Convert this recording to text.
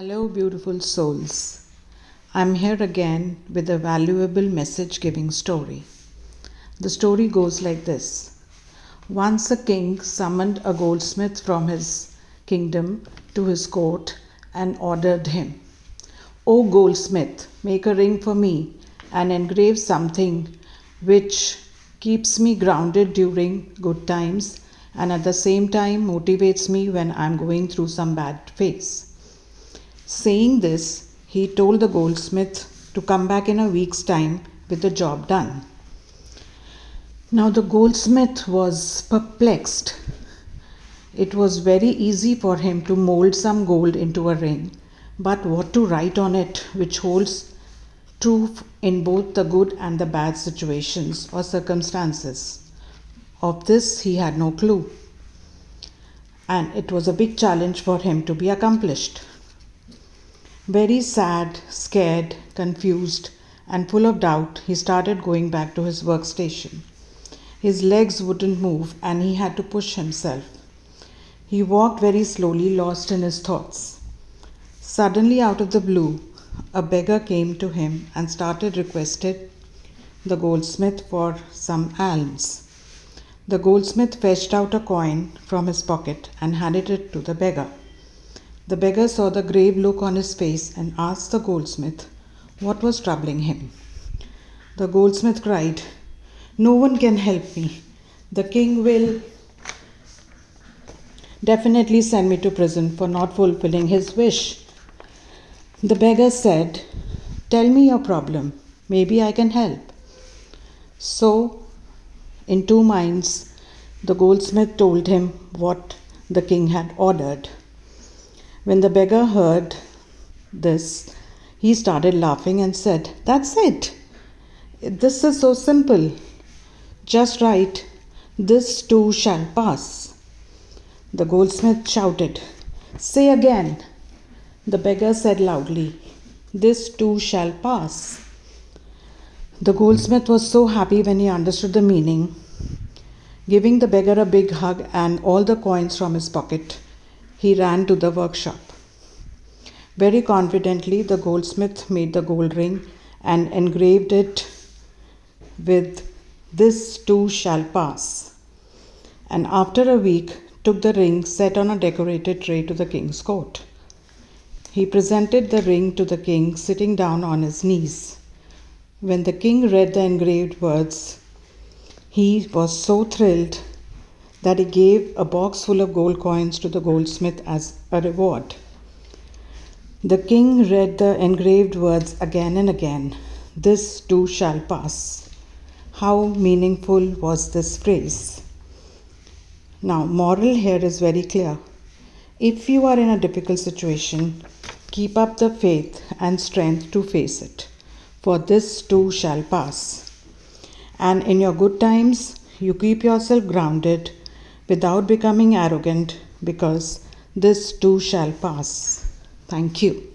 Hello, beautiful souls. I'm here again with a valuable message giving story. The story goes like this Once a king summoned a goldsmith from his kingdom to his court and ordered him, O goldsmith, make a ring for me and engrave something which keeps me grounded during good times and at the same time motivates me when I'm going through some bad phase. Saying this, he told the goldsmith to come back in a week's time with the job done. Now the goldsmith was perplexed. It was very easy for him to mold some gold into a ring, but what to write on it which holds truth in both the good and the bad situations or circumstances? Of this he had no clue, and it was a big challenge for him to be accomplished. Very sad, scared, confused, and full of doubt, he started going back to his workstation. His legs wouldn't move, and he had to push himself. He walked very slowly, lost in his thoughts. Suddenly, out of the blue, a beggar came to him and started requesting the goldsmith for some alms. The goldsmith fetched out a coin from his pocket and handed it to the beggar. The beggar saw the grave look on his face and asked the goldsmith what was troubling him. The goldsmith cried, No one can help me. The king will definitely send me to prison for not fulfilling his wish. The beggar said, Tell me your problem. Maybe I can help. So, in two minds, the goldsmith told him what the king had ordered. When the beggar heard this, he started laughing and said, That's it. This is so simple. Just write, This too shall pass. The goldsmith shouted, Say again. The beggar said loudly, This too shall pass. The goldsmith was so happy when he understood the meaning. Giving the beggar a big hug and all the coins from his pocket, he ran to the workshop. Very confidently, the goldsmith made the gold ring and engraved it with This too shall pass. And after a week, took the ring set on a decorated tray to the king's court. He presented the ring to the king sitting down on his knees. When the king read the engraved words, he was so thrilled that he gave a box full of gold coins to the goldsmith as a reward. The king read the engraved words again and again This too shall pass. How meaningful was this phrase? Now, moral here is very clear. If you are in a difficult situation, keep up the faith and strength to face it, for this too shall pass. And in your good times, you keep yourself grounded without becoming arrogant because this too shall pass. Thank you.